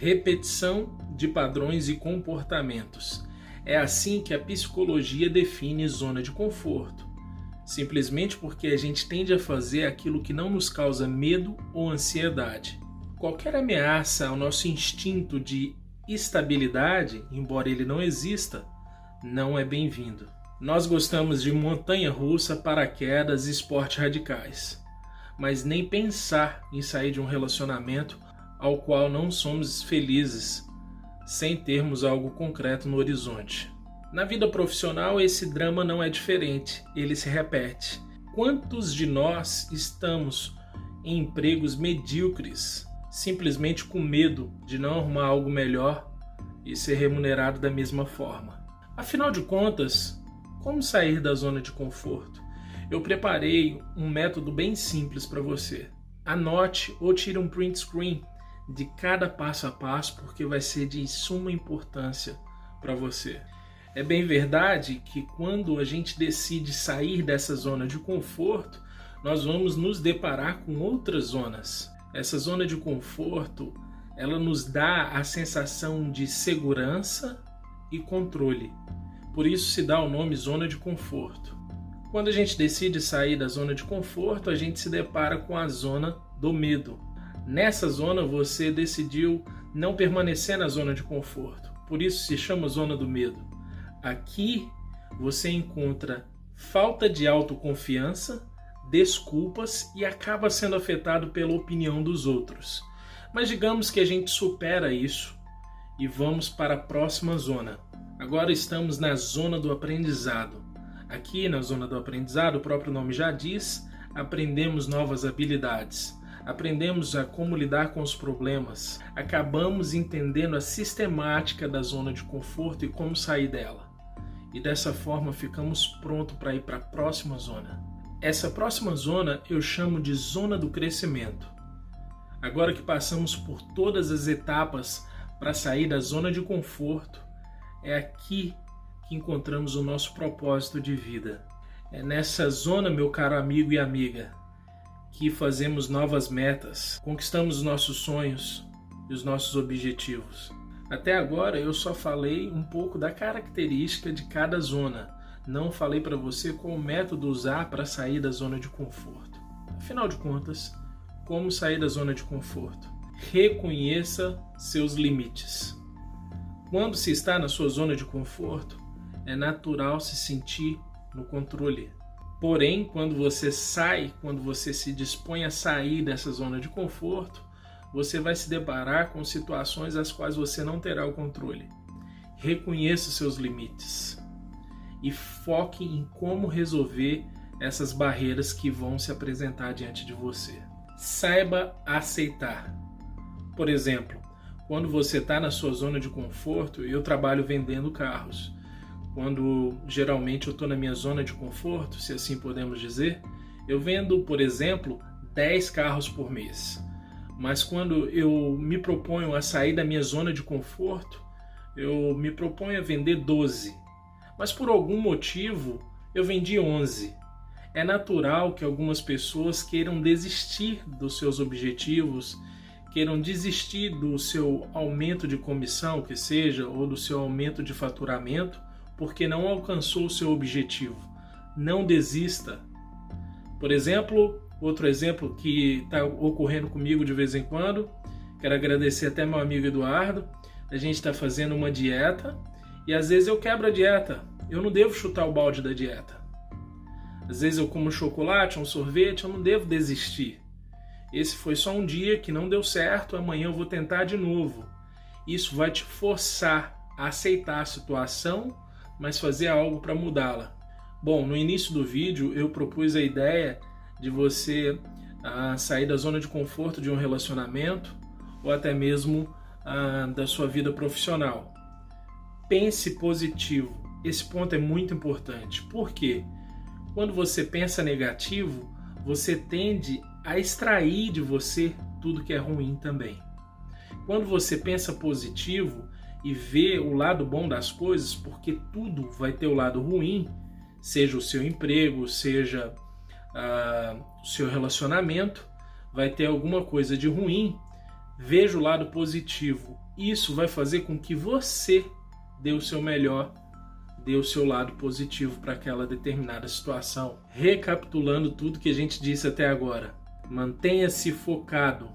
repetição de padrões e comportamentos. É assim que a psicologia define zona de conforto. Simplesmente porque a gente tende a fazer aquilo que não nos causa medo ou ansiedade. Qualquer ameaça ao nosso instinto de estabilidade, embora ele não exista, não é bem-vindo. Nós gostamos de montanha russa, paraquedas e esportes radicais, mas nem pensar em sair de um relacionamento ao qual não somos felizes sem termos algo concreto no horizonte. Na vida profissional, esse drama não é diferente, ele se repete. Quantos de nós estamos em empregos medíocres, simplesmente com medo de não arrumar algo melhor e ser remunerado da mesma forma? Afinal de contas, como sair da zona de conforto? Eu preparei um método bem simples para você. Anote ou tire um print screen de cada passo a passo, porque vai ser de suma importância para você. É bem verdade que quando a gente decide sair dessa zona de conforto, nós vamos nos deparar com outras zonas. Essa zona de conforto, ela nos dá a sensação de segurança e controle. Por isso se dá o nome zona de conforto. Quando a gente decide sair da zona de conforto, a gente se depara com a zona do medo. Nessa zona você decidiu não permanecer na zona de conforto. Por isso se chama zona do medo. Aqui você encontra falta de autoconfiança, desculpas e acaba sendo afetado pela opinião dos outros. Mas digamos que a gente supera isso e vamos para a próxima zona. Agora estamos na zona do aprendizado. Aqui na zona do aprendizado, o próprio nome já diz, aprendemos novas habilidades aprendemos a como lidar com os problemas, acabamos entendendo a sistemática da zona de conforto e como sair dela. E dessa forma ficamos prontos para ir para a próxima zona. Essa próxima zona eu chamo de zona do crescimento. Agora que passamos por todas as etapas para sair da zona de conforto, é aqui que encontramos o nosso propósito de vida. É nessa zona, meu caro amigo e amiga, que fazemos novas metas, conquistamos os nossos sonhos e os nossos objetivos. Até agora eu só falei um pouco da característica de cada zona, não falei para você qual método usar para sair da zona de conforto. Afinal de contas, como sair da zona de conforto? Reconheça seus limites. Quando se está na sua zona de conforto, é natural se sentir no controle. Porém, quando você sai, quando você se dispõe a sair dessa zona de conforto, você vai se deparar com situações às quais você não terá o controle. Reconheça os seus limites e foque em como resolver essas barreiras que vão se apresentar diante de você. Saiba aceitar. Por exemplo, quando você está na sua zona de conforto, eu trabalho vendendo carros quando geralmente eu estou na minha zona de conforto, se assim podemos dizer, eu vendo, por exemplo, 10 carros por mês. Mas quando eu me proponho a sair da minha zona de conforto, eu me proponho a vender 12. Mas por algum motivo eu vendi 11. É natural que algumas pessoas queiram desistir dos seus objetivos, queiram desistir do seu aumento de comissão, que seja, ou do seu aumento de faturamento, porque não alcançou o seu objetivo. Não desista. Por exemplo, outro exemplo que está ocorrendo comigo de vez em quando, quero agradecer até meu amigo Eduardo. A gente está fazendo uma dieta e às vezes eu quebro a dieta. Eu não devo chutar o balde da dieta. Às vezes eu como chocolate, um sorvete, eu não devo desistir. Esse foi só um dia que não deu certo, amanhã eu vou tentar de novo. Isso vai te forçar a aceitar a situação mas fazer algo para mudá-la. Bom, no início do vídeo eu propus a ideia de você ah, sair da zona de conforto de um relacionamento ou até mesmo ah, da sua vida profissional. Pense positivo. Esse ponto é muito importante. Por quê? Quando você pensa negativo, você tende a extrair de você tudo que é ruim também. Quando você pensa positivo, e ver o lado bom das coisas, porque tudo vai ter o lado ruim, seja o seu emprego, seja uh, o seu relacionamento, vai ter alguma coisa de ruim. Veja o lado positivo isso vai fazer com que você dê o seu melhor, dê o seu lado positivo para aquela determinada situação. Recapitulando tudo que a gente disse até agora, mantenha-se focado,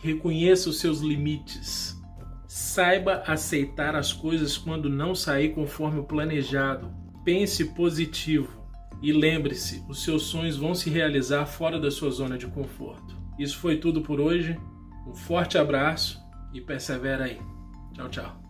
reconheça os seus limites, saiba aceitar as coisas quando não sair conforme o planejado, pense positivo e lembre-se: os seus sonhos vão se realizar fora da sua zona de conforto. Isso foi tudo por hoje. Um forte abraço e persevera aí. Tchau, tchau.